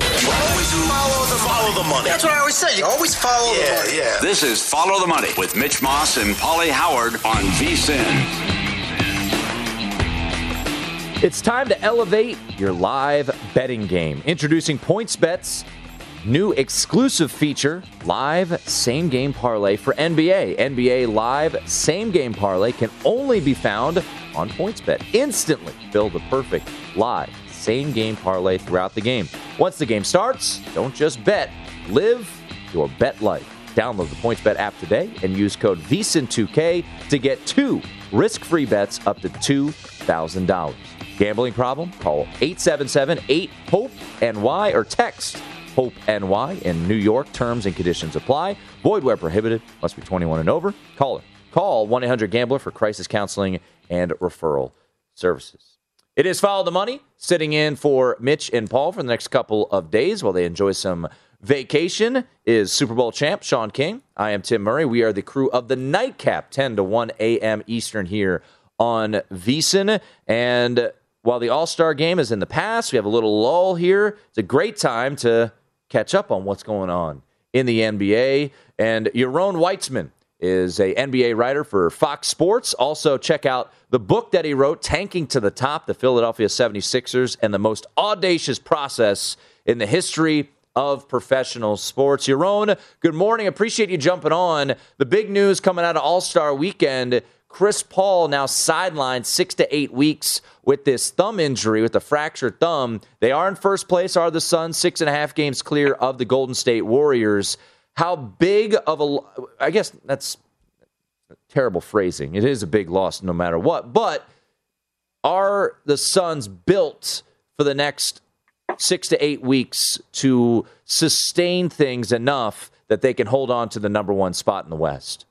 Always follow the, follow the money. That's what I always say. You always follow the money. yeah. This is Follow the Money with Mitch Moss and Pauly Howard on VSIN. It's time to elevate your live betting game. Introducing PointsBet's new exclusive feature, Live Same Game Parlay for NBA. NBA Live Same Game Parlay can only be found on PointsBet. Instantly build the perfect live same game parlay throughout the game. Once the game starts, don't just bet, live your bet life. Download the PointsBet app today and use code VSIN2K to get two risk-free bets up to $2,000. Gambling problem? Call 877-8-HOPE-NY or text HOPE-NY in New York. Terms and conditions apply. Void where prohibited. Must be 21 and over. Caller. Call 1-800-GAMBLER for crisis counseling and referral services. It is Follow the Money, sitting in for Mitch and Paul for the next couple of days while they enjoy some vacation. Is Super Bowl champ Sean King. I am Tim Murray. We are the crew of the Nightcap, 10 to 1 a.m. Eastern here on VSIN. And while the All Star game is in the past, we have a little lull here. It's a great time to catch up on what's going on in the NBA. And Yaron Weitzman is a NBA writer for Fox Sports. Also, check out the book that he wrote, Tanking to the Top, the Philadelphia 76ers, and the most audacious process in the history of professional sports. Yaron, good morning. Appreciate you jumping on. The big news coming out of All Star weekend Chris Paul now sidelined six to eight weeks with this thumb injury, with a fractured thumb. They are in first place, are the Suns, six and a half games clear of the Golden State Warriors. How big of a, I guess that's terrible phrasing. It is a big loss no matter what. But are the Suns built for the next six to eight weeks to sustain things enough that they can hold on to the number one spot in the West?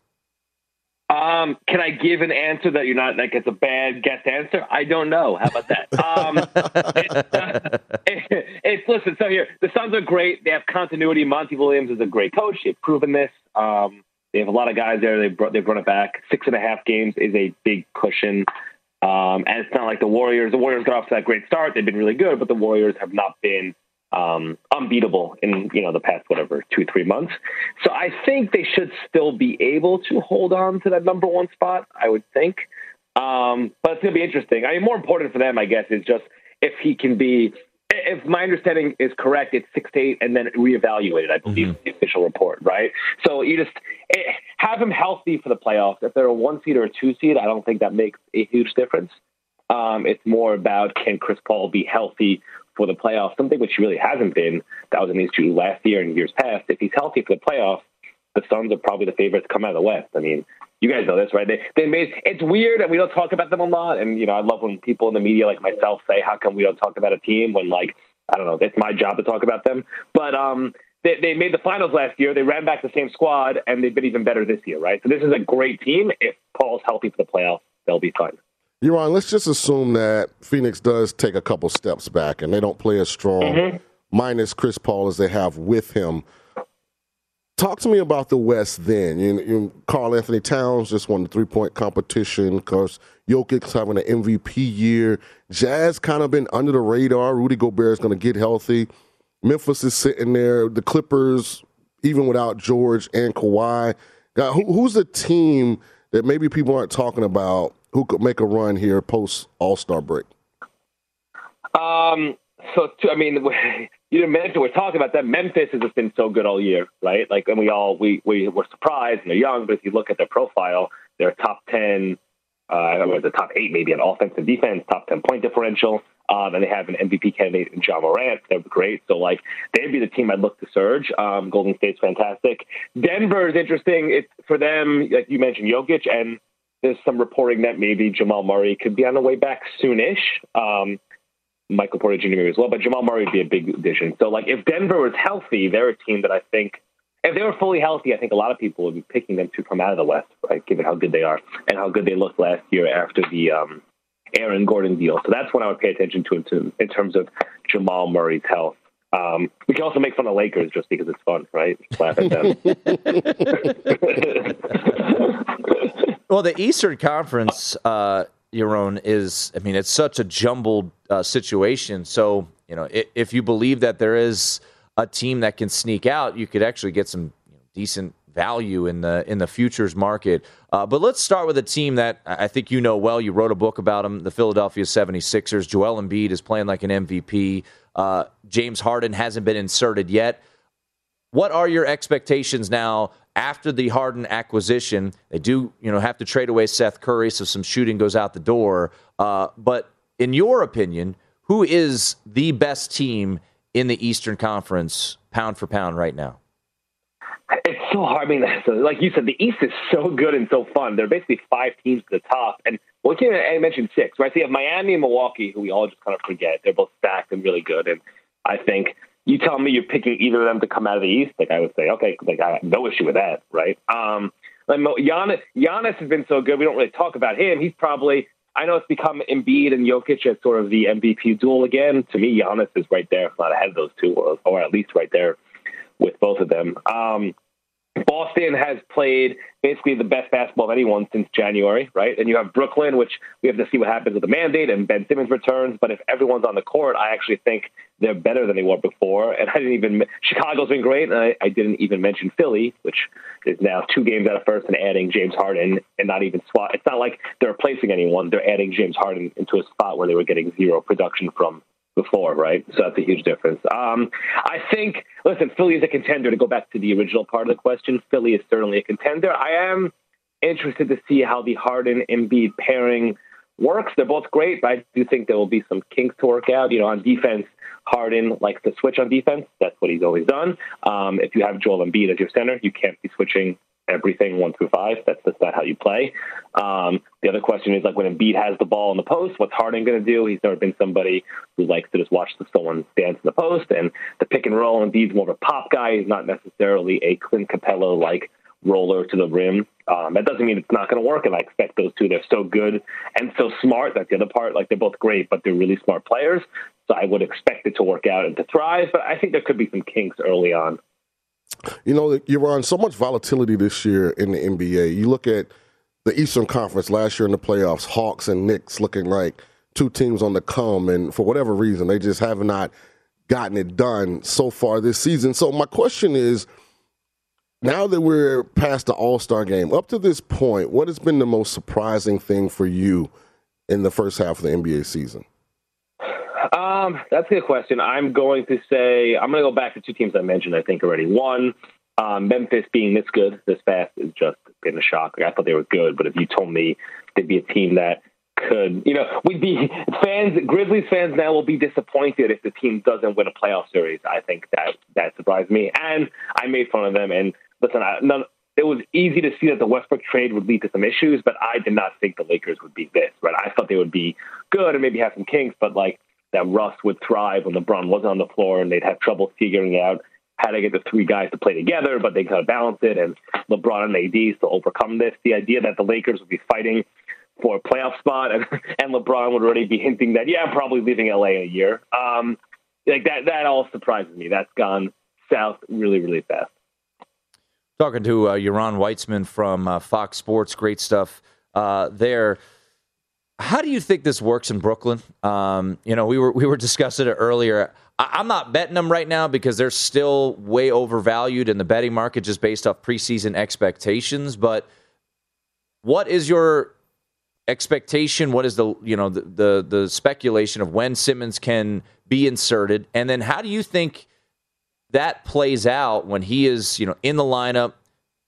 Um, can I give an answer that you're not like it's a bad guess answer? I don't know. How about that? Um, it's, uh, it's listen. So here, the Suns are great. They have continuity. Monty Williams is a great coach. They've proven this. Um, they have a lot of guys there. They brought they've run it back. Six and a half games is a big cushion. Um, and it's not like the Warriors. The Warriors got off to that great start. They've been really good, but the Warriors have not been um, unbeatable in you know the past whatever two three months. So I think they should still be able to hold on to that number one spot. I would think, um, but it's going to be interesting. I mean, more important for them, I guess, is just if he can be. If my understanding is correct, it's six to eight and then reevaluated. I believe Mm-hmm. the official report, right? So you just eh, have him healthy for the playoffs. If they're a one seed or a two seed, I don't think that makes a huge difference. Um, it's more about can Chris Paul be healthy for the playoffs, something which he really hasn't been. That was an issue last year and years past. If he's healthy for the playoffs, the Suns are probably the favorites to come out of the West. I mean, you guys know this, right? They they made it's weird and we don't talk about them a lot. And you know, I love when people in the media like myself say, "How come we don't talk about a team?" When like I don't know, it's my job to talk about them. But um, they they made the finals last year. They ran back the same squad and they've been even better this year, right? So this is a great team. If Paul's healthy for the playoffs, they'll be fine. Yaron, let's just assume that Phoenix does take a couple steps back and they don't play as strong, Mm-hmm. minus Chris Paul, as they have with him. Talk to me about the West then. You, you, Karl Anthony Towns just won the three point competition because Jokic's having an MVP year. Jazz kind of been under the radar. Rudy Gobert is going to get healthy. Memphis is sitting there. The Clippers, even without George and Kawhi. God, who, who's the team that maybe people aren't talking about who could make a run here post All Star break? Um, so, I mean, you didn't mention we're talking about that. Memphis has just been so good all year, right? Like, and we all we we were surprised and they're young, but if you look at their profile, they're top ten, uh, the top eight maybe on offense and defense, top ten point differential, um, and they have an MVP candidate in Ja Morant. They're great, so like they'd be the team I'd look to surge. Um, Golden State's fantastic. Denver is interesting. It's for them, like you mentioned, Jokic, and there's some reporting that maybe Jamal Murray could be on the way back soonish. Um, Michael Porter Jr. as well, but Jamal Murray would be a big addition. So, like, if Denver was healthy, they're a team that I think, if they were fully healthy, I think a lot of people would be picking them to come out of the West, right? Given how good they are and how good they looked last year after the um, Aaron Gordon deal. So that's what I would pay attention to in, in terms of Jamal Murray's health. Um, we can also make fun of Lakers just because it's fun, right? laugh at them. well, the Eastern Conference. Uh, Yaron, is I mean, it's such a jumbled uh, situation. So, you know, if, if, you believe that there is a team that can sneak out, you could actually get some you know, decent value in the in the futures market. Uh, but let's start with a team that I think you know well. You wrote a book about them, the Philadelphia 76ers. Joel Embiid is playing like an MVP. Uh, James Harden hasn't been inserted yet. What are your expectations now after the Harden acquisition, they do, you know, have to trade away Seth Curry, so some shooting goes out the door. Uh, but in your opinion, who is the best team in the Eastern Conference, pound for pound, right now? It's so hard. I mean, like you said, the East is so good and so fun. There are basically five teams at the top, and well, I mentioned six, right? So you have Miami and Milwaukee, who we all just kind of forget. They're both stacked and really good, and I think you tell me you're picking either of them to come out of the East, like I would say, okay, like I have no issue with that, right? Um, like Giannis, Giannis has been so good. We don't really talk about him. He's probably I know it's become Embiid and Jokic as sort of the MVP duel again. To me, Giannis is right there, not ahead of those two, or, or at least right there with both of them. Um, Boston has played basically the best basketball of anyone since January, right? And you have Brooklyn, which we have to see what happens with the mandate and Ben Simmons returns. But if everyone's on the court, I actually think they're better than they were before. And I didn't even Chicago's been great, and I, I didn't even mention Philly, which is now two games out of first and adding James Harden and not even swap. It's not like they're replacing anyone; they're adding James Harden into a spot where they were getting zero production from before, right? So that's a huge difference. Um, I think, listen, Philly is a contender. To go back to the original part of the question, Philly is certainly a contender. I am interested to see how the Harden Embiid pairing works. They're both great, but I do think there will be some kinks to work out. You know, on defense, Harden likes to switch on defense. That's what he's always done. Um, if you have Joel Embiid as your center, you can't be switching everything one through five. That's just not how you play. Um, the other question is like when Embiid has the ball in the post, what's Harden going to do? He's never been somebody who likes to just watch the someone dance in the post and the pick and roll. Embiid's more of a pop guy. He's not necessarily a Clint Capela like roller to the rim. Um, that doesn't mean it's not going to work, and I expect those two. They're so good and so smart. That's the other part. Like they're both great, but they're really smart players. So I would expect it to work out and to thrive. But I think there could be some kinks early on. You know, Yaron so much volatility this year in the NBA. You look at the Eastern Conference last year in the playoffs, Hawks and Knicks looking like two teams on the come, and for whatever reason, they just have not gotten it done so far this season. So my question is, now that we're past the All Star game, up to this point, what has been the most surprising thing for you in the first half of the NBA season? Um, that's a good question. I'm going to say I'm going to go back to two teams I mentioned. I think already. One, um, Memphis being this good this fast is just been a shock. Like, I thought they were good, but if you told me they'd be a team that could, you know, we'd be fans. Grizzlies fans now will be disappointed if the team doesn't win a playoff series. I think that that surprised me, and I made fun of them. And listen, I, none, it was easy to see that the Westbrook trade would lead to some issues, but I did not think the Lakers would be this. Right? I thought they would be good and maybe have some kinks, but like that Russ would thrive when LeBron wasn't on the floor, and they'd have trouble figuring out how to get the three guys to play together, but they kind of balance it, and LeBron and AD to overcome this. The idea that the Lakers would be fighting for a playoff spot, and, and LeBron would already be hinting that, yeah, I'm probably leaving LA in a year. Um, like that, that all surprises me. That's gone south really, really fast. Talking to uh, Yaron Weitzman from uh, Fox Sports, great stuff uh, there. How do you think this works in Brooklyn? Um, you know, we were we were discussing it earlier. I, am not betting them right now because they're still way overvalued in the betting market just based off preseason expectations. But what is your expectation? What is the you know the, the the speculation of when Simmons can be inserted, and then how do you think that plays out when he is you know in the lineup?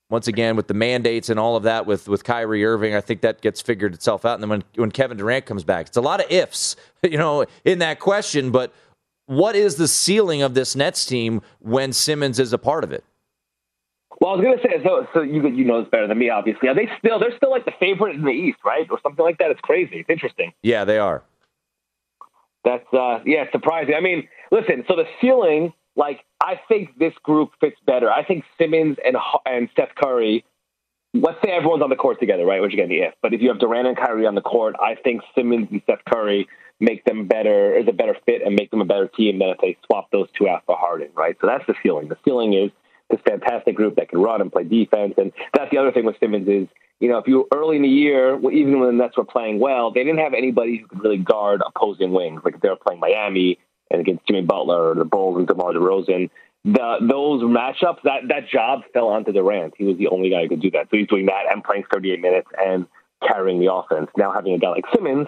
Once again, with the mandates and all of that, with with Kyrie Irving, I think that gets figured itself out. And then when when Kevin Durant comes back, it's a lot of ifs, you know, in that question. But what is the ceiling of this Nets team when Simmons is a part of it? Well, I was gonna say, so so you you know this better than me, obviously. Are they still they're still like the favorite in the East, right, or something like that? It's crazy. It's interesting. Yeah, they are. That's uh, yeah, surprising. I mean, listen. So the ceiling, like, I think this group fits better. I think Simmons and and Seth Curry. Let's say everyone's on the court together, right? Which again, the if. But if you have Durant and Kyrie on the court, I think Simmons and Seth Curry make them better is a better fit and make them a better team than if they swap those two out for Harden, right? So that's the ceiling. The ceiling is this fantastic group that can run and play defense, and that's the other thing with Simmons is you know, if you early in the year, even when the Nets were playing well, they didn't have anybody who could really guard opposing wings. Like if they were playing Miami and against Jimmy Butler or the Bulls and DeMar DeRozan, the, those matchups, that, that job fell onto Durant. He was the only guy who could do that. So he's doing that and playing 38 minutes and carrying the offense. Now having a guy like Simmons,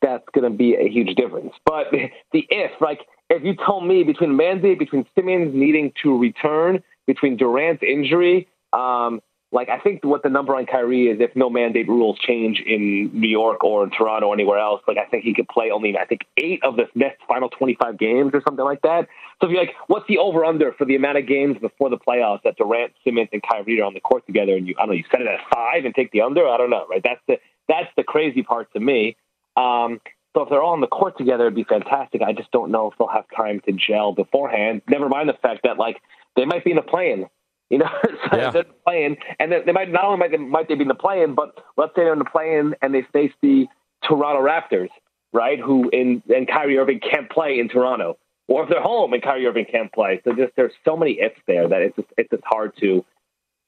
that's going to be a huge difference. But the if, like, if you told me between mandate, between Simmons needing to return, between Durant's injury, um, like I think what the number on Kyrie is if no mandate rules change in New York or in Toronto or anywhere else, like I think he could play only I think eight of the next final twenty five games or something like that. So if you're like, what's the over under for the amount of games before the playoffs that Durant, Simmons, and Kyrie are on the court together, and you I don't know, you set it at five and take the under? I don't know, right? That's the that's the crazy part to me. Um, so if they're all on the court together, it'd be fantastic. I just don't know if they'll have time to gel beforehand. Never mind the fact that like they might be in a play-in you know, so yeah. they're playing, and they, they might not only might they, might they be in the play-in, but let's say they're in the play-in and they face the Toronto Raptors, right? Who in and Kyrie Irving can't play in Toronto, or if they're home and Kyrie Irving can't play. So just there's so many ifs there that it's just it's just hard to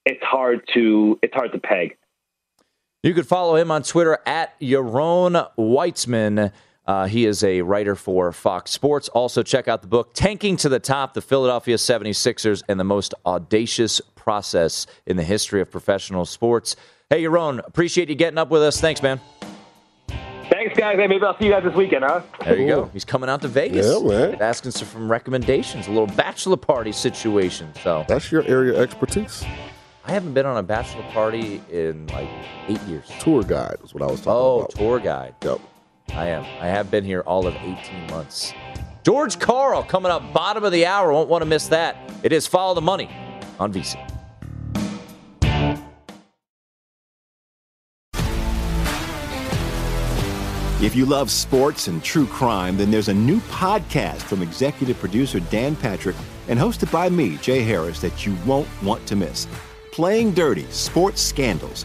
it's hard to it's hard to peg. You could follow him on Twitter at Yaron Weitzman. Uh, he is a writer for Fox Sports. Also, check out the book Tanking to the Top The Philadelphia 76ers and the Most Audacious Process in the History of Professional Sports. Hey, Yaron, appreciate you getting up with us. Thanks, man. Thanks, guys. Hey, maybe I'll see you guys this weekend, huh? There you go. He's coming out to Vegas. Yeah, man. Asking for some recommendations, a little bachelor party situation. So That's your area of expertise. I haven't been on a bachelor party in like eight years. Tour guide is what I was talking Oh, about. tour guide. Yep. I am. I have been here all of 18 months. George Karl coming up bottom of the hour. Won't want to miss that. It is Follow the Money on VC. If you love sports and true crime, then there's a new podcast from executive producer Dan Patrick and hosted by me, Jay Harris, that you won't want to miss. Playing Dirty Sports Scandals.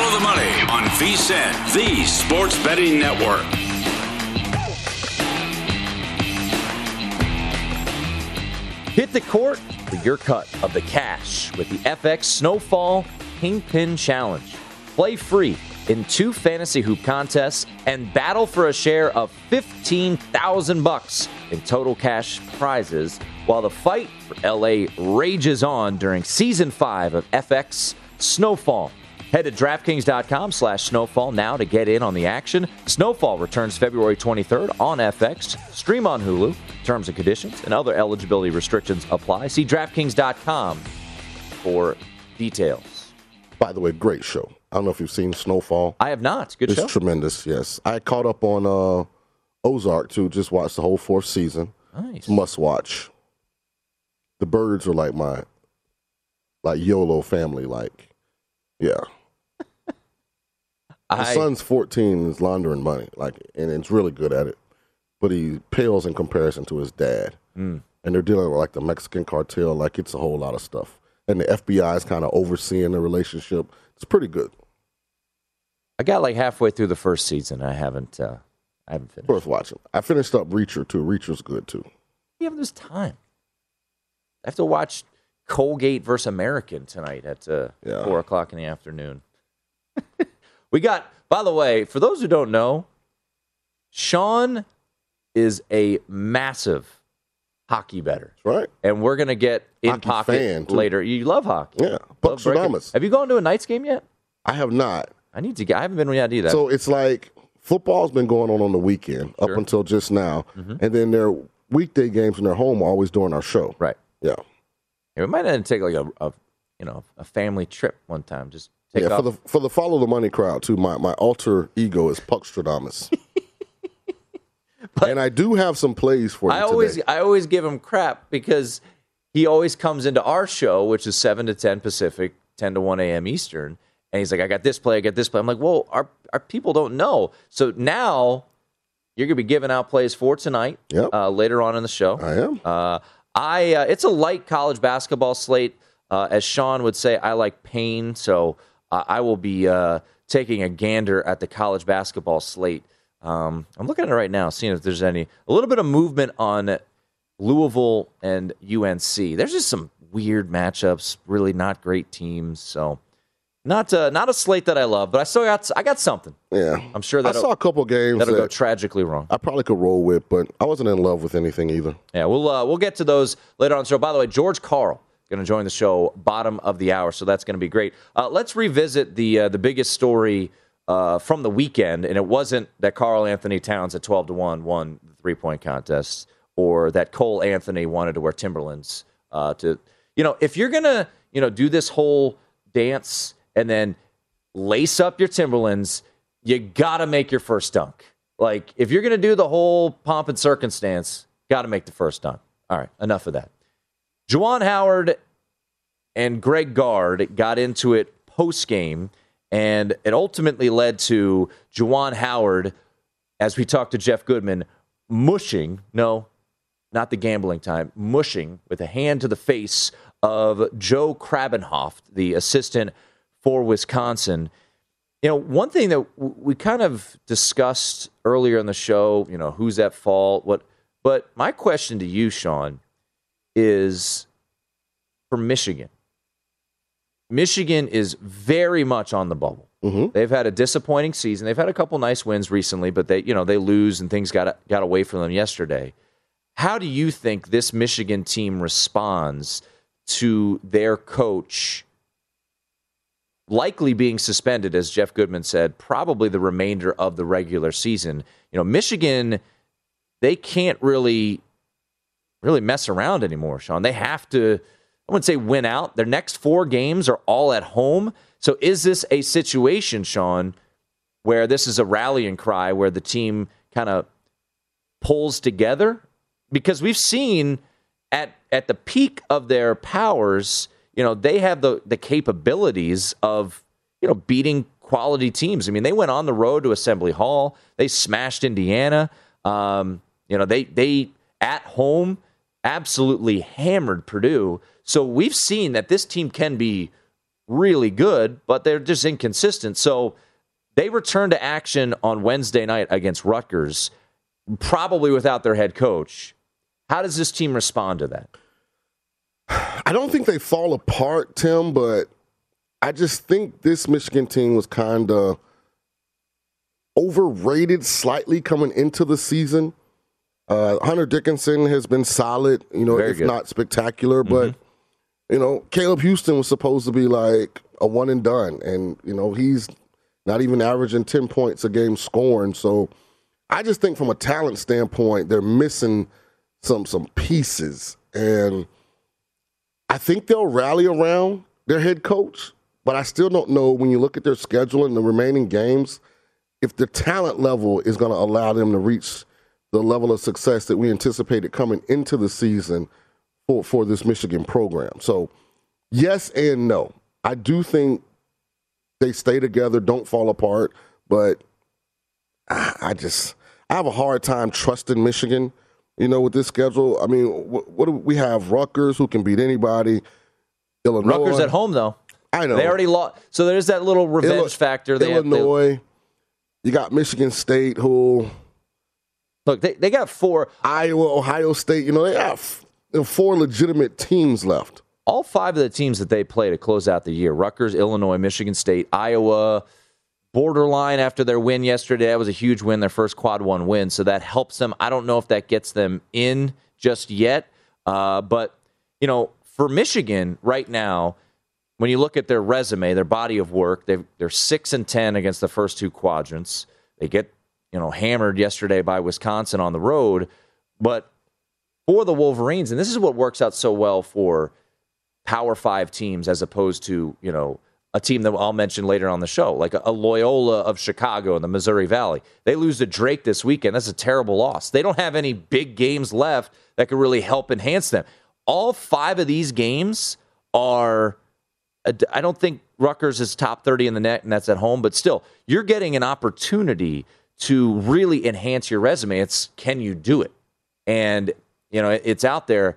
Follow the money on VSIN, the sports betting network. Hit the court for your cut of the cash with the FX Snowfall Kingpin Challenge. Play free in two fantasy hoop contests and battle for a share of 15,000 bucks in total cash prizes while the fight for LA rages on during season 5 of FX Snowfall. Head to DraftKings.com slash snowfall now to get in on the action. Snowfall returns February 23rd on FX. Stream on Hulu. Terms and conditions and other eligibility restrictions apply. See DraftKings.com for details. By the way, great show. I don't know if you've seen Snowfall. I have not. Good it's show. tremendous, yes. I caught up on uh, Ozark, too. Just watched the whole fourth season. Nice. Must watch. The Byrdes are like my, like YOLO family. Like, yeah. My I, son's 14 and is laundering money, like, and it's really good at it. But he pales in comparison to his dad. Mm. And they're dealing with like the Mexican cartel, like it's a whole lot of stuff. And the FBI is kind of overseeing the relationship. It's pretty good. I got like halfway through the first season. I haven't. Uh, I haven't finished. Worth watching. I finished up Reacher too. Reacher's good too. We have this time. I have to watch Colgate versus American tonight at uh, Yeah. four o'clock in the afternoon. we got. By the way, for those who don't know, Sean is a massive hockey bettor, That's right. and we're gonna get in Hockey pocket later. You love hockey, Yeah. Love breaking- Have you gone to a Knights game yet? I have not. I need to get. I haven't been yet that. So it's like football's been going on on the weekend up until just now, Mhm. and then their weekday games when they're home are always during our show. right. Yeah, Yeah, we might have to take like a, a you know a family trip one time. Just take yeah. off. For the for the follow the money crowd too. My my alter ego is Puckstradamus. and I do have some plays for you I always today. I always give him crap because he always comes into our show, which is seven to ten Pacific, ten to one a.m. Eastern, and he's like, "I got this play, I got this play." I'm like, "Well, our our people don't know." So now you're gonna be giving out plays for tonight, Yep. uh, later on in the show. I am. Uh, I uh, it's a light college basketball slate. Uh, as Sean would say, I like pain, so uh, I will be uh, taking a gander at the college basketball slate. Um, I'm looking at it right now, seeing if there's any a little bit of movement on Louisville and UNC. There's just some weird matchups, really not great teams. So not uh, not a slate that I love, but I still got I got something. Yeah, I'm sure I that'll, saw a couple games that'll go tragically wrong. I probably could roll with, but I wasn't in love with anything either. Yeah, we'll uh, we'll get to those later on. So, by the way, George Karl going to join the show bottom of the hour, so that's going to be great. Uh, let's revisit the uh, the biggest story uh, from the weekend, and it wasn't that Karl Anthony Towns at twelve to one won the three point contest, or that Cole Anthony wanted to wear Timberlands. Uh, to you know, if you're gonna you know do this whole dance and then lace up your Timberlands, you gotta make your first dunk. Like if you're gonna do the whole pomp and circumstance, gotta make the first dunk. All right, enough of that. Juwan Howard and Greg Gard got into it post game, and it ultimately led to Juwan Howard, as we talked to Jeff Goodman, mushing, no, not the gambling time, mushing with a hand to the face of Joe Krabbenhoft, the assistant for Wisconsin. You know, one thing that we kind of discussed earlier in the show, you know, who's at fault, what, but my question to you, Sean, is for Michigan. Michigan is very much on the bubble. Mhm. They've had a disappointing season. They've had a couple nice wins recently, but they, you know, they lose and things got got away from them yesterday. How do you think this Michigan team responds to their coach likely being suspended, as Jeff Goodman said, probably the remainder of the regular season? You know, Michigan, they can't really really mess around anymore, Sean. They have to, I wouldn't say win out. Their next four games are all at home. So is this a situation, Sean, where this is a rallying cry where the team kind of pulls together? Because we've seen at at the peak of their powers, you know, they have the the capabilities of, you know, beating quality teams. I mean, they went on the road to Assembly Hall. They smashed Indiana. Um, you know, they they at home absolutely hammered Purdue. So we've seen that this team can be really good, but they're just inconsistent. So they return to action on Wednesday night against Rutgers, probably without their head coach. How does this team respond to that? I don't think they fall apart, Tim, but I just think this Michigan team was kind of overrated slightly coming into the season. Uh, Hunter Dickinson has been solid, you know, Very if good. not spectacular, but you know, Caleb Houstan was supposed to be like a one and done, and you know he's not even averaging ten points a game scoring. So I just think from a talent standpoint, they're missing some some pieces, and I think they'll rally around their head coach. But I still don't know when you look at their schedule and the remaining games if the talent level is going to allow them to reach the level of success that we anticipated coming into the season for, for this Michigan program. So, yes and no. I do think they stay together, don't fall apart, but I I just I have a hard time trusting Michigan. You know, with this schedule, I mean, what, what do we have? Rutgers, who can beat anybody. Illinois, Rutgers at home though. I know They already lost. So there's that little revenge factor. They have Illinois. You got Michigan State, who look, they, they got four. Iowa, Ohio State. You know, they have four legitimate teams left. all five of the teams that they play to close out the year Rutgers, Illinois, Michigan State, Iowa, borderline after their win yesterday. That was a huge win, their first quad one win. So that helps them. I don't know if that gets them in just yet. Uh, but, you know, for Michigan right now, when you look at their resume, their body of work, they're 6 and 10 against the first two quadrants. They get, you know, hammered yesterday by Wisconsin on the road. But for the Wolverines, and this is what works out so well for Power Five teams as opposed to you know a team that I'll mention later on the show, like a, Loyola of Chicago in the Missouri Valley. They lose to Drake this weekend. That's a terrible loss. They don't have any big games left that could really help enhance them. All five of these games are. Uh, I don't think Rutgers is top 30 in the net, and that's at home, but still, you're getting an opportunity to really enhance your resume. It's can you do it? And, you know, it's out there.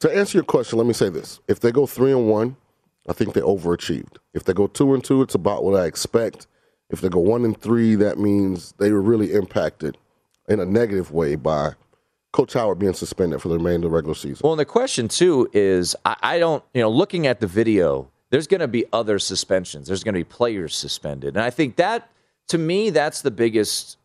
To answer your question, let me say this: If they go three and one, I think they overachieved. If they go two and two, it's about what I expect. If they go one and three, that means they were really impacted in a negative way by Coach Howard being suspended for the remainder of the regular season. Well, and the question too is, I, I don't, you know, looking at the video, there's going to be other suspensions. There's going to be players suspended, and I think that, to me, that's the biggest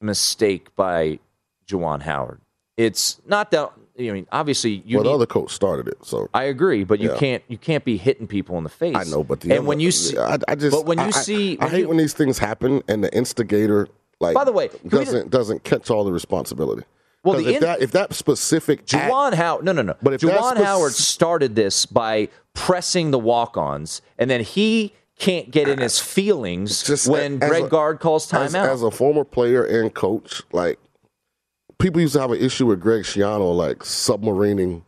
mistake by Juwan Howard. It's not that. I mean, obviously, you. well, the other coach started it, so I agree, but you Yeah. can't you can't be hitting people in the face. I know. But the and other- when you see, I, I just, but when you I- I- see, I, when hate you- when these things happen and the instigator, like, By the way, doesn't doesn't catch all the responsibility. Well, the if in- that if that specific act- Juwan Howard, no, no, no. But if Juwan Howard started this by pressing the walk-ons, and then he can't get in his feelings Just when as Greg a- Gard calls timeout. as a former player and coach, like people used to have an issue with Greg Schiano, like submarining,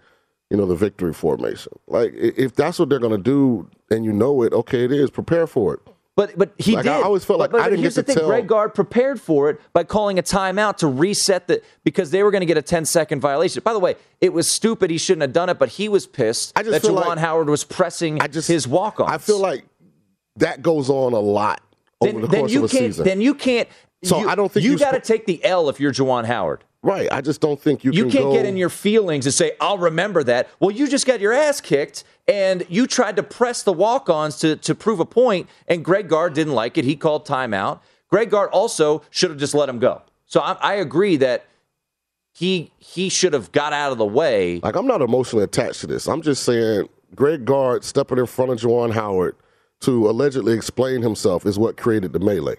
you know, the victory formation. Like if that's what they're going to do, and you know it, okay, it is. Prepare for it. But but he Like, did. I always felt like but, I didn't here's get the to thing: tell- Greg Gard prepared for it by calling a timeout to reset the because they were going to get a 10 second violation. By the way, it was stupid. He shouldn't have done it, but he was pissed I just that Juwan like- Howard was pressing I just his walk on. I feel like that goes on a lot over then, the course of a season. Then you can't. So you, I don't think you you got to sp- take the L if you're Juwan Howard. right. I just don't think you, You can can't go, get in your feelings and say, I'll remember that. Well, you just got your ass kicked and you tried to press the walk ons to, to prove a point, and Greg Gard didn't like it. He called timeout. Greg Gard also should have just let him go. So I, I agree that he he should have got out of the way. Like I'm not emotionally attached to this. I'm just saying Greg Gard stepping in front of Juwan Howard to allegedly explain himself is what created the melee.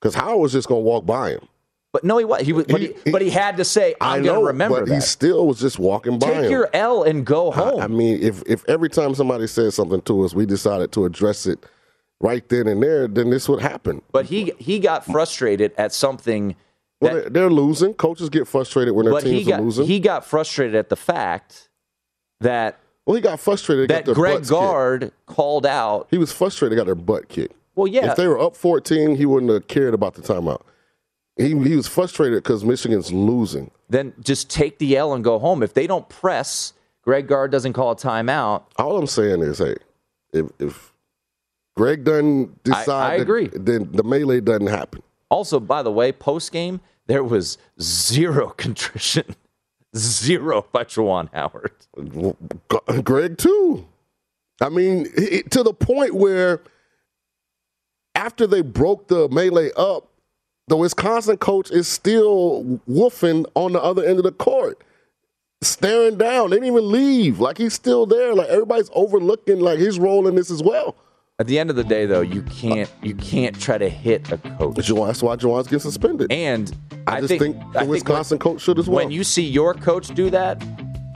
Because Howard was just going to walk by him. But no, he was. He was, but, he, He- but he had to say, I "I'm going to remember but that." he still was just walking by Take him. your L and go home. I mean, if if every time somebody says something to us, we decided to address it right then and there, then this would happen. but he he got frustrated at something. That- they're, they're losing. Coaches get frustrated when their teams are losing. he got frustrated at the fact that well, he got frustrated. Got that their Greg butts kicked. Gard called out. He was frustrated. Got their butt kicked. Well, yeah, If they were up 14, he wouldn't have cared about the timeout. He, he was frustrated because Michigan's losing. then just take the L and go home. If they don't press, Greg Gard doesn't call a timeout. All I'm saying is, hey, if, if Greg doesn't decide, I that- agree. then the melee doesn't happen. Also, by the way, post game there was zero contrition, zero by Juwan Howard. Greg too. I mean, it, to the point where after they broke the melee up, the Wisconsin coach is still woofing on the other end of the court, staring down. They didn't even leave. Like he's still there. Like everybody's overlooking like his role in this as well. At the end of the day, though, you can't you can't try to hit a coach. That's why Juwan's getting suspended. And I, I, just think, think, I the think Wisconsin coach should as well. when you see your coach do that,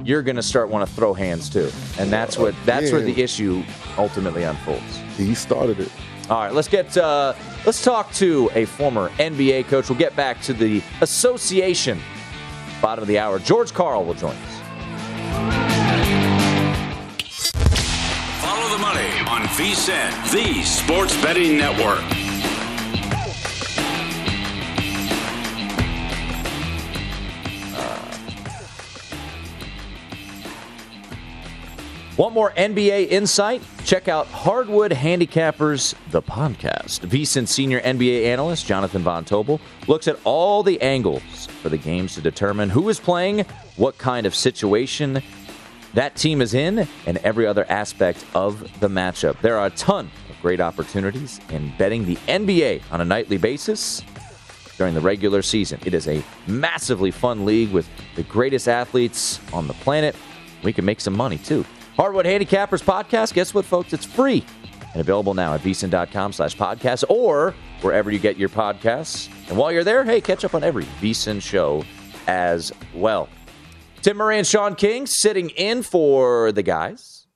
you're going to start want to throw hands too, and that's what that's where the issue ultimately unfolds. he started it. All right, let's get uh, let's talk to a former NBA coach. We'll get back to the association. Bottom of the hour, George Karl will join us. The money on VSIN, the sports betting network. Want more NBA insight? Check out Hardwood Handicappers, the podcast. VSIN senior NBA analyst Jonathan Von Tobel looks at all the angles for the games to determine who is playing, what kind of situation that team is in, and every other aspect of the matchup. There are a ton of great opportunities in betting the NBA on a nightly basis during the regular season. It is a massively fun league with the greatest athletes on the planet. We can make some money too. Hardwood Handicappers podcast. Guess what, folks? It's free and available now at vsin.com slash podcast or wherever you get your podcasts. And while you're there, hey, catch up on every VSIN show as well. Tim Murray and Sean King sitting in for the guys.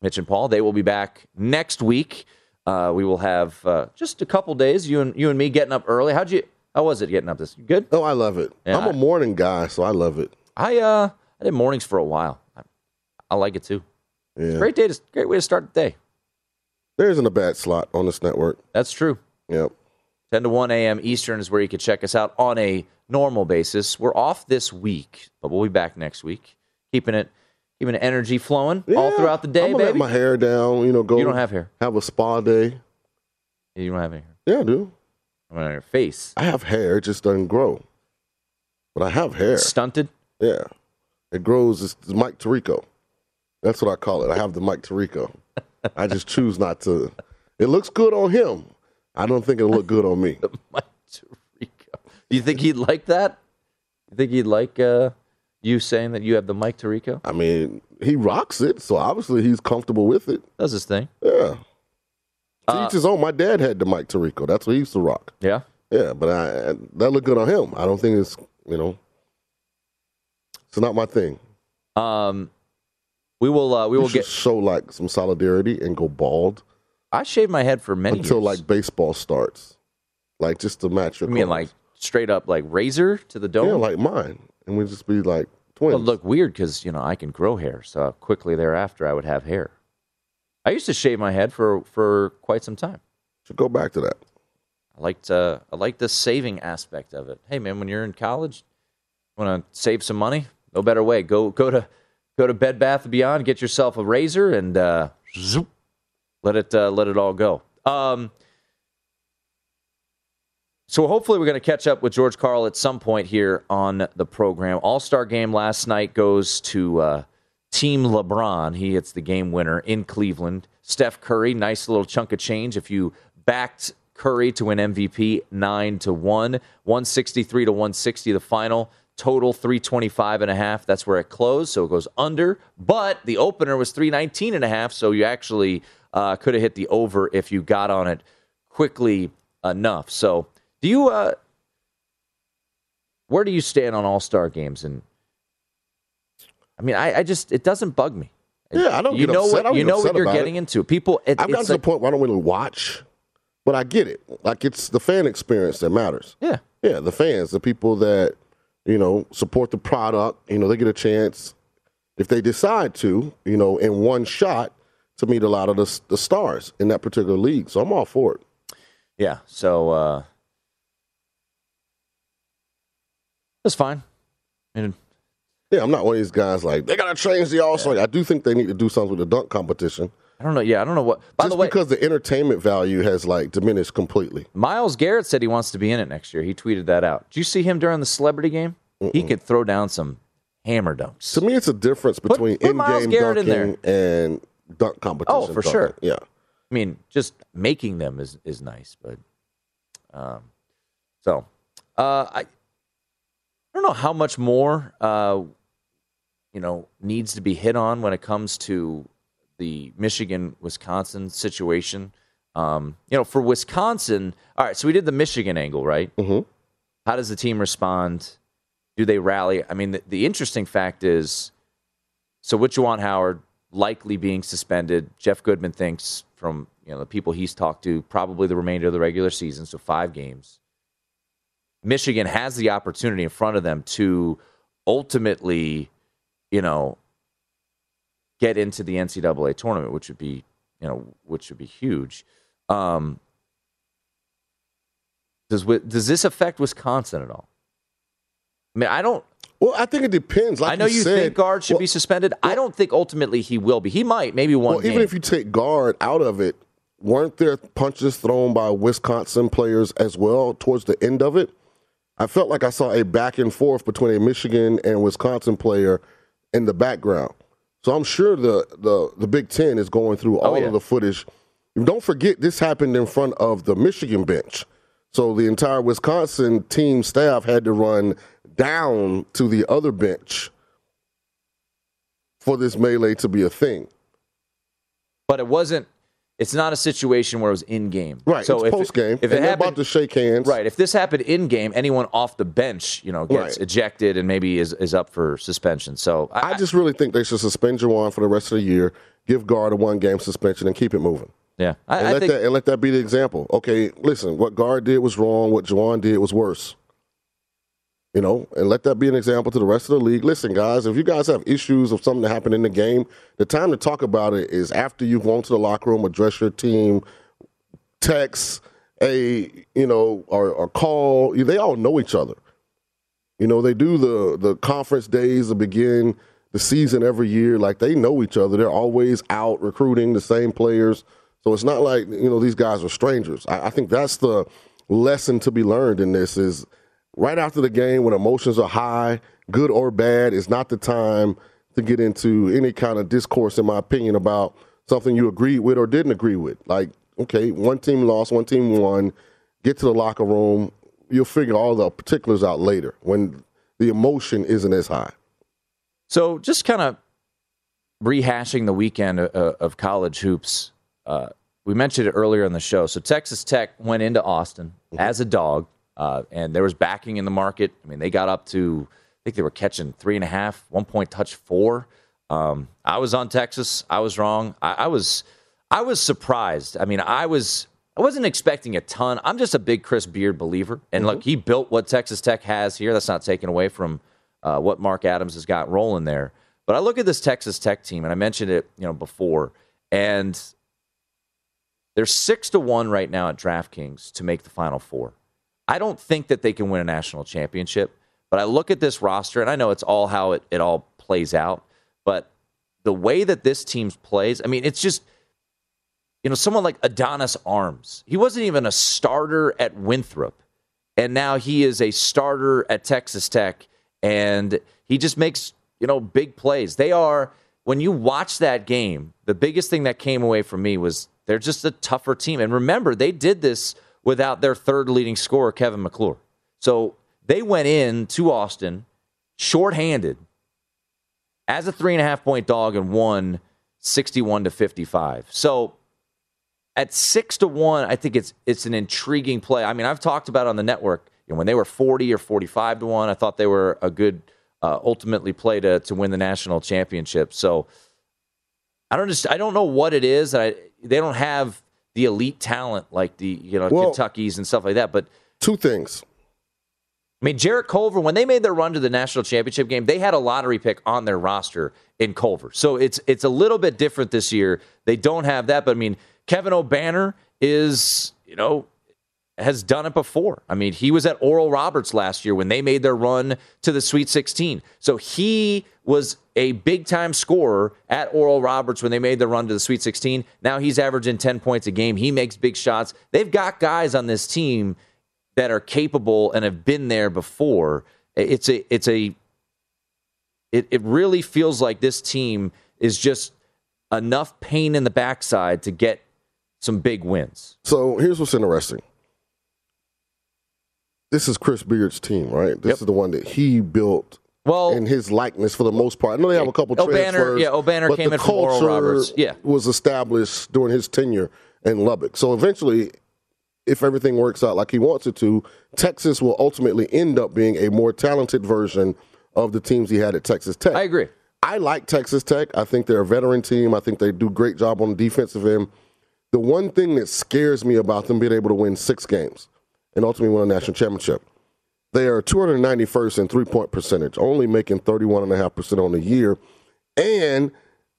Mitch and Paul, they will be back next week. Uh, we will have uh, just a couple days. You and you and me getting up early. How'd you? How was it getting up this? Good. Oh, I love it. Yeah, I'm a morning guy, so I love it. I uh I did mornings for a while. I, I like it too. Yeah. Great day to great way to start the day. There isn't a bad slot on this network. That's true. Yep. 10 to 1 a.m. Eastern is where you can check us out on a normal basis. We're off this week, but we'll be back next week. Keeping it keeping the energy flowing all throughout the day, I'm gonna baby. Let my hair down. You know, go. You don't have hair. Have a spa day. You don't have any hair. Yeah, I do. I mean, on your face. I have hair. It just doesn't grow. But I have hair. Stunted. Yeah. It grows. It's, it's Mike Tirico. That's what I call it. I have the Mike Tirico. I just choose not to. It looks good on him. I don't think it'll look good on me. Mike Tirico. Do you think he'd like that? You think he'd like uh, you saying that you have the Mike Tirico? I mean, he rocks it, so obviously he's comfortable with it. Does his thing. Yeah. To Uh, his own. My dad had the Mike Tirico. That's what he used to rock. Yeah. Yeah, but I, that looked good on him. I don't think it's you know, it's not my thing. Um, we will. Uh, we We will get. show like some solidarity and go bald I shaved my head for many until years. like baseball starts, like just to match I your. mean, like straight up, like razor to the dome. yeah, like mine, and we'd just be like twins. Well, look weird because you know I can grow hair, so quickly thereafter I would have hair. I used to shave my head for for quite some time. should go back to that. I liked uh, I liked the saving aspect of it. Hey man, when you're in college, want to save some money? No better way. Go go to go to Bed Bath and Beyond, get yourself a razor, and uh, zoop, let it uh, let it all go. Um, so hopefully we're going to catch up with George Karl at some point here on the program. All Star game last night goes to uh, Team LeBron. He hits the game winner in Cleveland. Steph Curry, nice little chunk of change. If you backed Curry to win MVP, nine to one, one sixty three to one sixty. The final total 325 and a half. That's where it closed, so it goes under. But the opener was 319 and a half, so you actually uh, could have hit the over if you got on it quickly enough. So, do you? Uh, where do you stand on All Star games? And I mean, I, I just it doesn't bug me. Yeah, I don't You get know upset. What you know what you're getting it. into. People, it, I've gotten it's to the point where I don't really watch, but I get it. Like it's the fan experience that matters. yeah, Yeah, the fans, the people that you know support the product. You know, they get a chance if they decide to. You know, in one shot to meet a lot of the the stars in that particular league. So I'm all for it. yeah. So uh, that's fine. And Yeah, I'm not one of these guys like they gotta change the all star. I do think they need to do something with the dunk competition. I don't know. Yeah, I don't know what. By just the way, because the entertainment value has like diminished completely. Myles Garrett said he wants to be in it next year. He tweeted that out. Did you see him during the celebrity game? He could throw down some hammer dunks. To me, it's a difference between put in-game Garrett in dunking and dunk competition. Oh, for dunking. sure. Yeah. I mean, just making them is is nice, but um, So, uh, I, I don't know how much more, uh, you know, needs to be hit on when it comes to the Michigan Wisconsin situation. Um, you know, for Wisconsin, all right, so we did the Michigan angle, right? Mhm. How does the team respond? Do they rally? I mean, the, the interesting fact is so Juwan Howard likely being suspended, Jeff Goodman thinks from you know the people he's talked to probably the remainder of the regular season, so five games. Michigan has the opportunity in front of them to ultimately, you know, get into the NCAA tournament, which would be, you know, which would be huge. Um, does does this affect Wisconsin at all? I mean, I don't. Well, I think it depends. Like I know you, said, think Gard should well, be suspended. I don't think ultimately he will be. He might, maybe one. Well, even if you take Gard out of it, weren't there punches thrown by Wisconsin players as well towards the end of it? I felt like I saw a back and forth between a Michigan and Wisconsin player in the background. So I'm sure the the, the Big Ten is going through oh, all Oh, yeah. of the footage. Don't forget this happened in front of the Michigan bench. So the entire Wisconsin team staff had to run down to the other bench for this melee to be a thing. but it wasn't. It's not a situation where it was in game. Right. So it's if post game. if and it they're happened, about to shake hands. right, if this happened in game, anyone off the bench, you know, gets Right. ejected and maybe is is up for suspension. So I, I just really think they should suspend Juwan for the rest of the year, give Gard a one game suspension, and keep it moving. yeah, I, And I let think that and let that be the example. Okay, listen, what Gard did was wrong. What Juwan did was worse. You know, and let that be an example to the rest of the league. Listen, guys, if you guys have issues of something that happened in the game, the time to talk about it is after you've gone to the locker room, address your team, text a you know, or, or call. They all know each other. You know, they do the the conference days to begin the season every year. Like they know each other. They're always out recruiting the same players. So it's not like you know these guys are strangers. I, I think that's the lesson to be learned in this is right after the game when emotions are high, good or bad, is not the time to get into any kind of discourse, in my opinion, about something you agreed with or didn't agree with. Like, okay, one team lost, one team won. Get to the locker room. You'll figure all the particulars out later when the emotion isn't as high. So just kind of rehashing the weekend of, of college hoops. Uh, we mentioned it earlier in the show. So Texas Tech went into Austin mm-hmm. as a dog, uh, and there was backing in the market. I mean, they got up to I think they were catching three and a half, one point touch four. Um, I was on Texas. I was wrong. I, I was I was surprised. I mean, I was I wasn't expecting a ton. I'm just a big Chris Beard believer, and look, he built what Texas Tech has here. That's not taken away from uh, what Mark Adams has got rolling there. But I look at this Texas Tech team, and I mentioned it, you know, before, and they're six to one right now at DraftKings to make the Final Four. I don't think that they can win a national championship, but I look at this roster, and I know it's all how it, it all plays out, but the way that this team plays, I mean, it's just you know, someone like Adonis Arms. He wasn't even a starter at Winthrop, and now he is a starter at Texas Tech, and he just makes you know big plays. They are when you watch that game, the biggest thing that came away from me was they're just a tougher team. And remember, they did this without their third leading scorer, Kevin McCullar. So they went in to Austin shorthanded as a three and a half point dog and won 61 to 55. So at six to one, I think it's it's an intriguing play. I mean, I've talked about on the network. You know, when they were 40 or 45 to one, I thought they were a good uh, ultimately play to to win the national championship. So I don't just I don't know what it is. I they don't have the elite talent like the you know Well- Kentuckies and stuff like that. But Two things. I mean, Jarrett Culver, when they made their run to the national championship game, they had a lottery pick on their roster in Culver. So it's it's a little bit different this year. They don't have that, but I mean, Kevin Obanor is, you know, has done it before. I mean, he was at Oral Roberts last year when they made their run to the Sweet 16. So he was a big time scorer at Oral Roberts when they made the run to the Sweet 16. Now he's averaging 10 points a game. He makes big shots. They've got guys on this team that are capable and have been there before. It's a it's a it, it really feels like this team is just enough pain in the backside to get some big wins. So here's what's interesting. this is Chris Beard's team, right? This Yep. is the one that he built Well, in his likeness for the most part. I know they have a couple Obanor- transfers. yeah, Obanor but came the in from Oral Roberts. Yeah. was established during his tenure in Lubbock. So eventually, if everything works out like he wants it to, Texas will ultimately end up being a more talented version of the teams he had at Texas Tech. I agree. I like Texas Tech. I think they're a veteran team. I think they do a great job on the defensive end. The one thing that scares me about them being able to win six games and ultimately win a national championship, they are 291st in three point percentage, only making 31.5% on the year. And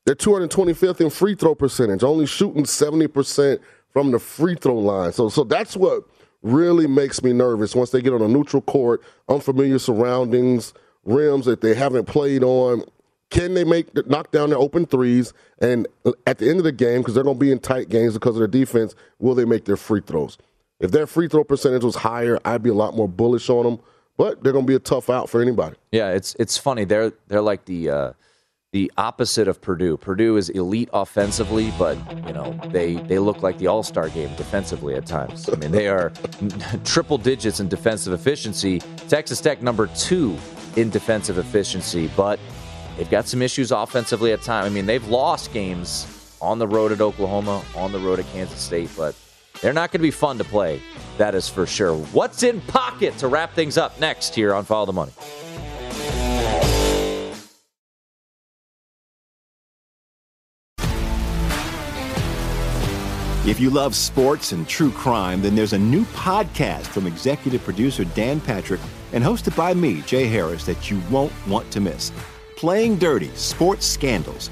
they're 225th in free throw percentage, only shooting 70% from the free throw line. So, so that's what really makes me nervous once they get on a neutral court, unfamiliar surroundings, rims that they haven't played on. Can they make knock down their open threes? And at the end of the game, because they're going to be in tight games because of their defense, will they make their free throws? If their free throw percentage was higher, I'd be a lot more bullish on them. But they're going to be a tough out for anybody. Yeah, it's it's funny. They're they're like the uh, the opposite of Purdue. Purdue is elite offensively, but you know they they look like the All Star game defensively at times. I mean, they are triple digits in defensive efficiency. Texas Tech number two in defensive efficiency, but they've got some issues offensively at times. I mean, they've lost games on the road at Oklahoma, on the road at Kansas State, but they're not going to be fun to play. That is for sure. What's in pocket to wrap things up next here on Follow the Money? If you love sports and true crime, then there's a new podcast from executive producer Dan Patrick and hosted by me, Jay Harris, that you won't want to miss. Playing Dirty Sports Scandals.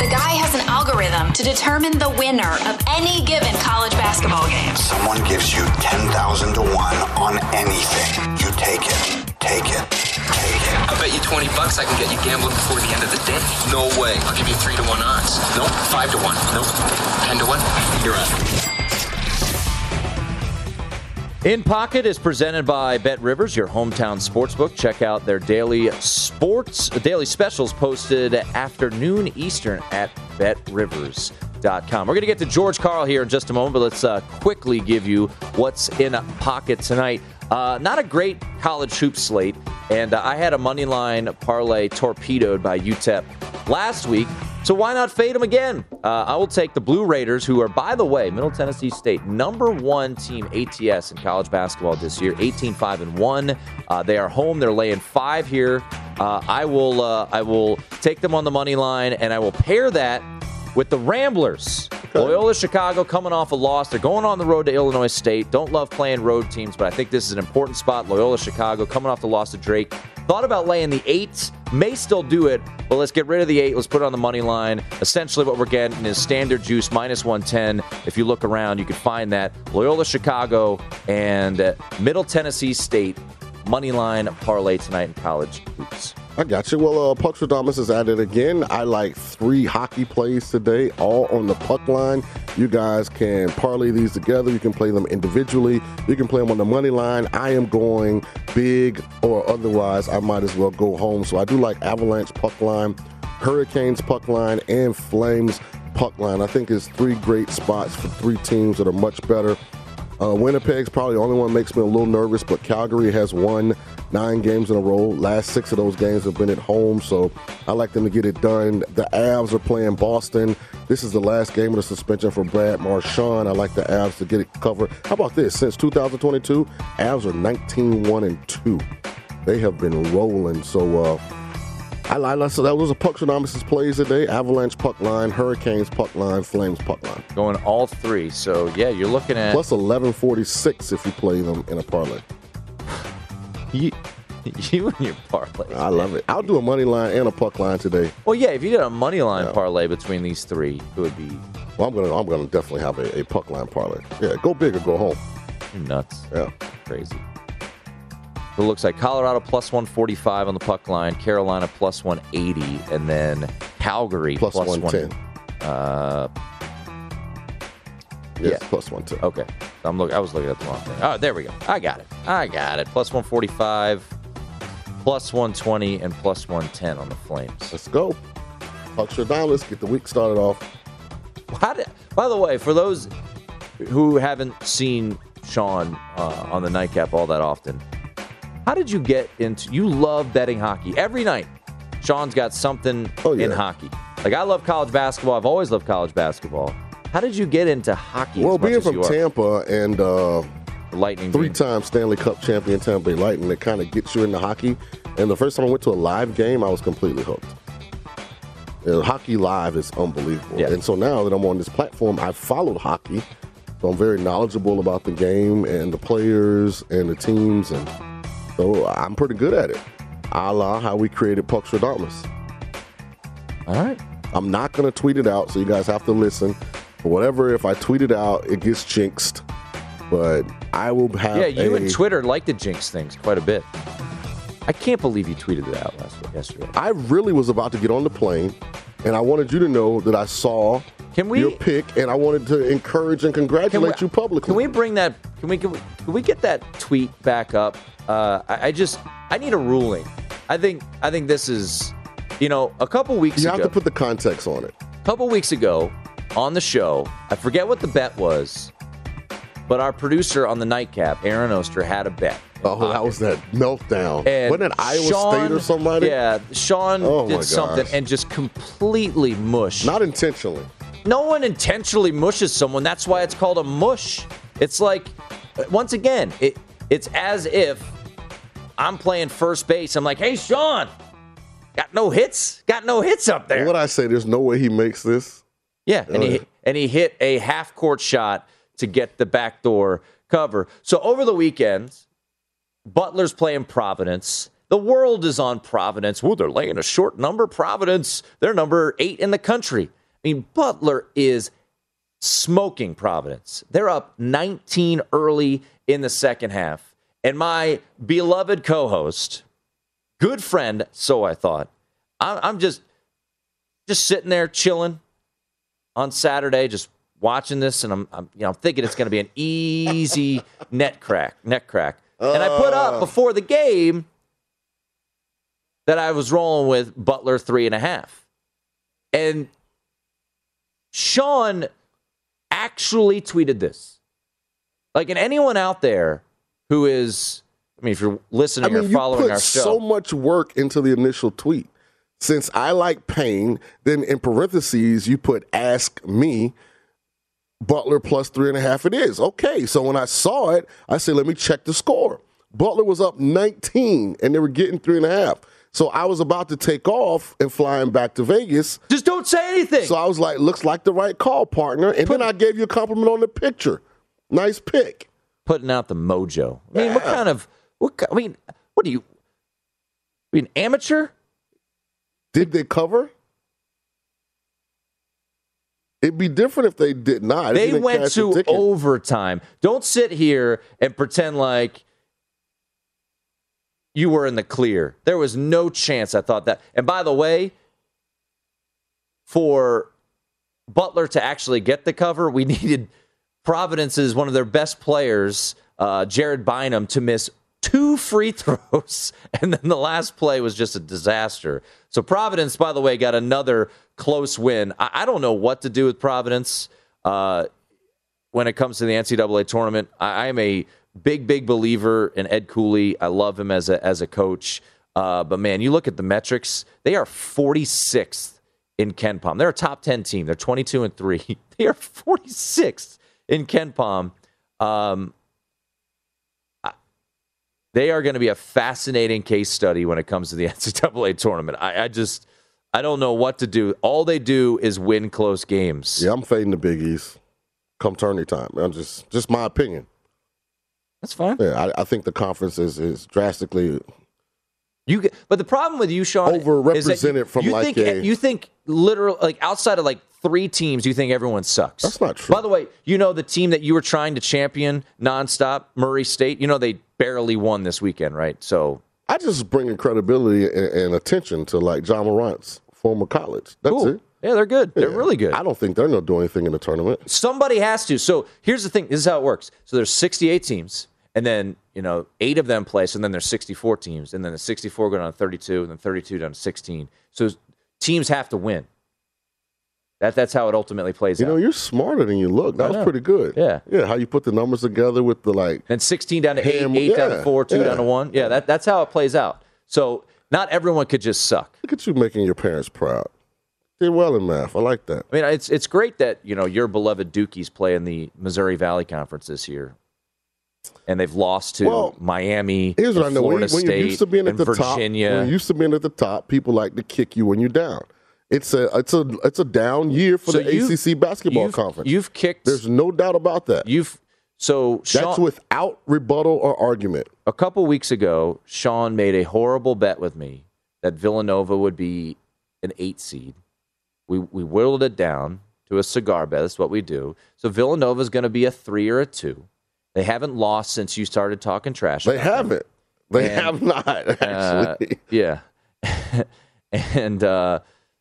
The guy has an algorithm to determine the winner of any given college basketball game. Someone gives you 10,000 to 1 on anything. You take it. Take it. Take it. I bet you 20 bucks I can get you gambling before the end of the day. No way. I'll give you 3 to 1 odds. Nope. 5 to 1. Nope. 10 to 1. You're out. In Pocket is presented by Bet Rivers, your hometown sportsbook. Check out their daily sports, daily specials posted afternoon Eastern at betrivers.com. We're going to get to George Karl here in just a moment, but let's uh, quickly give you what's in Pocket tonight. Uh, not a great college hoop slate, and uh, I had a money line parlay torpedoed by UTEP last week. So why not fade them again? Uh, I will take the Blue Raiders, who are, by the way, Middle Tennessee State number one team ATS in college basketball this year, 18-5 and one. Uh, they are home. They're laying five here. Uh, I will uh, I will take them on the money line, and I will pair that with the Ramblers. Loyola Chicago coming off a loss. They're going on the road to Illinois State. Don't love playing road teams, but I think this is an important spot. Loyola Chicago coming off the loss to Drake. Thought about laying the eight, may still do it, but let's get rid of the eight. Let's put it on the money line. Essentially, what we're getting is standard juice minus 110. If you look around, you can find that. Loyola Chicago and uh, Middle Tennessee State money line parlay tonight in college hoops. I got you. Well, uh, Puckstradamus is at it again. I like three hockey plays today, all on the puck line. You guys can parlay these together. You can play them individually. You can play them on the money line. I am going big or otherwise. I might as well go home. So I do like Avalanche puck line, Hurricanes puck line, and Flames puck line. I think it's three great spots for three teams that are much better. Uh, Winnipeg's probably the only one that makes me a little nervous, but Calgary has won nine games in a row. Last six of those games have been at home, so I like them to get it done. The Avs are playing Boston. This is the last game of the suspension for Brad Marchand. I like the Avs to get it covered. How about this? Since 2022, Avs are 19 1 and 2. They have been rolling, so uh, I like so that was a Puckstradamus plays today. Avalanche puck line, Hurricanes puck line, Flames puck line. Going all three. So yeah, you're looking at plus eleven forty six if you play them in a parlay. You, you and your parlay. I love it. I'll do a money line and a puck line today. Well, yeah, if you did a money line yeah. parlay between these three, it would be. Well, I'm gonna I'm gonna definitely have a, a puck line parlay. Yeah, go big or go home. You're nuts. Yeah, crazy. It looks like Colorado plus 145 on the puck line, Carolina plus 180, and then Calgary plus, plus 110. One, uh, yes, yeah, plus 110. Okay. I'm look. I was looking at the wrong thing. Oh, there we go. I got it. I got it. Plus 145, plus 120, and plus 110 on the Flames. Let's go. Puckstradamus. Get the week started off. How did, by the way, for those who haven't seen Sean uh, on the nightcap all that often, how did you get into? You love betting hockey every night. Sean's got something oh, yeah. in hockey. Like I love college basketball. I've always loved college basketball. How did you get into hockey? Well, being from Tampa and uh, Lightning, three-time Stanley Cup champion Tampa Bay Lightning, it kind of gets you into hockey. And the first time I went to a live game, I was completely hooked. You know, hockey live is unbelievable. Yeah. And so now that I'm on this platform, I've followed hockey. So I'm very knowledgeable about the game and the players and the teams and so I'm pretty good at it. A la how we created Puck's Puckstradamus. All right. I'm not going to tweet it out, so you guys have to listen. But whatever, if I tweet it out, it gets jinxed. But I will have. Yeah, you a, and Twitter like to jinx things quite a bit. I can't believe you tweeted it out last yesterday. I really was about to get on the plane, and I wanted you to know that I saw can we, your pick, and I wanted to encourage and congratulate we, you publicly. Can we bring that? Can we, can we can we get that tweet back up? Uh, I, I, just I need a ruling. I think I think this is, you know, a couple weeks. You ago, have to put the context on it. A couple weeks ago, on the show, I forget what the bet was, but our producer on the nightcap, Aaron Oster, had a bet. Oh, that was that meltdown. And Wasn't it Iowa Sean, State or somebody? Yeah, Sean oh did something and just completely mushed. Not intentionally. No one intentionally mushes someone. That's why it's called a mush. It's like, once again, it, it's as if I'm playing first base. I'm like, hey, Sean, got no hits, got no hits up there. What I say? There's no way he makes this. Yeah, and he and he hit a half court shot to get the backdoor cover. So over the weekend, Butler's playing Providence. The world is on Providence. Well, they're laying a short number. Providence, they're number eight in the country. I mean, Butler is smoking Providence. They're up 19 early in the second half. And my beloved co host, good friend, so I thought, I'm just just sitting there chilling on Saturday, just watching this, and I'm, I'm you know I'm thinking it's going to be an easy net crack, net crack. And I put up uh. before the game that I was rolling with Butler three and a half, and Sean actually tweeted this. Like, and anyone out there who is, I mean, if you're listening I mean, or following you our show, so much work into the initial tweet. Since I like pain, then in parentheses you put "ask me." Butler plus three and a half. It is okay. So when I saw it, I said, "Let me check the score." Butler was up 19, and they were getting three and a half. So I was about to take off and flying back to Vegas. Just don't say anything. So I was like, "Looks like the right call, partner." And Put, then I gave you a compliment on the picture. Nice pick putting out the mojo. I mean, what kind of what? I mean, what do you? I mean, amateur? Did they cover? It'd be different if they did not. They went to the overtime. Don't sit here and pretend like you were in the clear. There was no chance I thought that. And by the way, for Butler to actually get the cover, we needed Providence's one of their best players, uh, Jared Bynum, to miss two free throws, and then the last play was just a disaster. So Providence, by the way, got another close win. I, I don't know what to do with Providence uh, when it comes to the NCAA tournament. I, am a big, big believer in Ed Cooley. I love him as a as a coach. Uh, but man, you look at the metrics; they are 46th in KenPom. They're a top 10 team. They're 22 and three. They are 46th in KenPom. Um, they are going to be a fascinating case study when it comes to the NCAA tournament. I, I, just, I don't know what to do. All they do is win close games. Yeah, I'm fading the Big East come tourney time. I'm just, just my opinion. That's fine. Yeah, I, I think the conference is, is drastically you get, but the problem with you, Sean, overrepresented you, from you like think, a, you think literal like outside of like three teams, you think everyone sucks. That's not true. By the way, you know the team that you were trying to champion nonstop, Murray State. You know they barely won this weekend, right? So I just bring credibility and, and attention to like Ja Morant's former college. That's cool. it. Yeah, they're good. They're really good. I don't think they're going to do anything in the tournament. Somebody has to. So here's the thing. This is how it works. So there's 68 teams, and then you know eight of them play. So then there's 64 teams, and then the 64 go down to 32, and then 32 down to 16. So teams have to win. That that's how it ultimately plays You out. You know, you're smarter than you look. That I was know. pretty good. Yeah. Yeah, how you put the numbers together with the like And 16 down to Ham- 8, 8 down to 4, 2 yeah. down to 1. Yeah, that, that's how it plays out. So not everyone could just suck. Look at you making your parents proud. Did well in math. I like that. I mean, it's it's great that, you know, your beloved Dukies play in the Missouri Valley Conference this year. And they've lost to Well, Miami, Here's what I know: when, Florida you, when State, you're used to being at and the Virginia. top, when you're used to being at the top, people like to kick you when you're down. It's a it's a it's a down year for So the ACC basketball you've, conference. You've kicked. There's no doubt about that. You've so That's without rebuttal or argument. a couple weeks ago, Sean made a horrible bet with me that Villanova would be an eight seed. We we whittled it down to a cigar bet. That's what we do. So Villanova is going to be a three or a two. They haven't lost since you started talking trash. They haven't. They And, have not Uh, actually. yeah, and uh,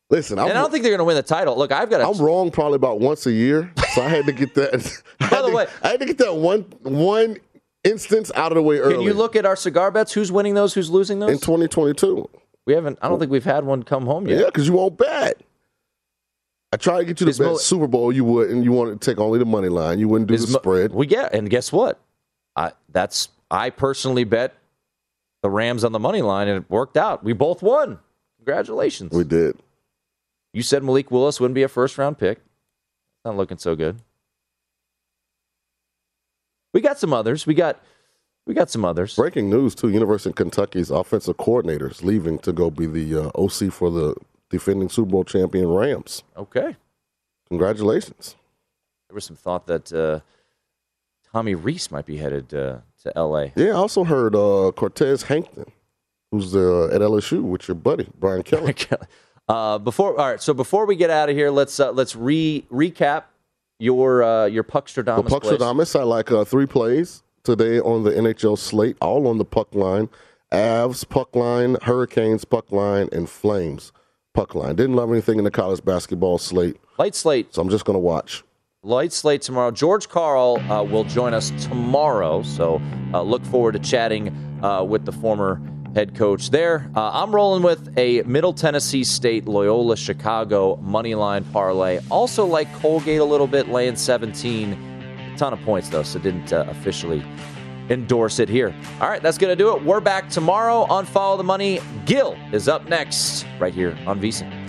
Listen, I'm, and I don't think they're going to win the title. Look, I've got. I'm A, wrong probably about once a year, so I had to get that. By the to- way- I had to get that one one instance out of the way early. can you look at our cigar bets? Who's winning those? Who's losing those? in 2022? we haven't. I don't think we've had one come home yet. Yeah, because you won't bet. I tried to get you to Is bet Mo- Super Bowl. You would, and you wanted to take only the money line. You wouldn't do Is the Mo- spread. Well, yeah, and guess what? I that's I personally bet the Rams on the money line, and it worked out. We both won. Congratulations. We did. You said Malik Willis wouldn't be a first round pick. Not looking so good. We got some others. We got we got some others. Breaking news too: University of Kentucky's offensive coordinator is leaving to go be the uh, OC for the defending Super Bowl champion Rams. Okay. Congratulations. There was some thought that uh, Tommy Rees might be headed uh, to L.A. Yeah, I also heard uh, Cortez Hankton, who's uh, at LSU with your buddy Brian Kelly. Uh, before all right, so before we get out of here, let's uh, let's re recap your uh, your The Puckstradamus. Puck plays. I like uh, three plays today on the NHL slate, all on the puck line. Avs, puck line, Hurricanes, puck line, and Flames, puck line. Didn't love anything in the college basketball slate, Light slate so I'm just going to watch. Light slate tomorrow. George Karl uh, will join us tomorrow, so uh, look forward to chatting uh, with the former head coach there. Uh, I'm rolling with a Middle Tennessee State Loyola Chicago money line parlay. Also like Colgate a little bit, laying 17. A ton of points though, so didn't uh, officially endorse it here. All right, that's gonna do it. We're back tomorrow on Follow the Money. Gill is up next, right here on VSiN.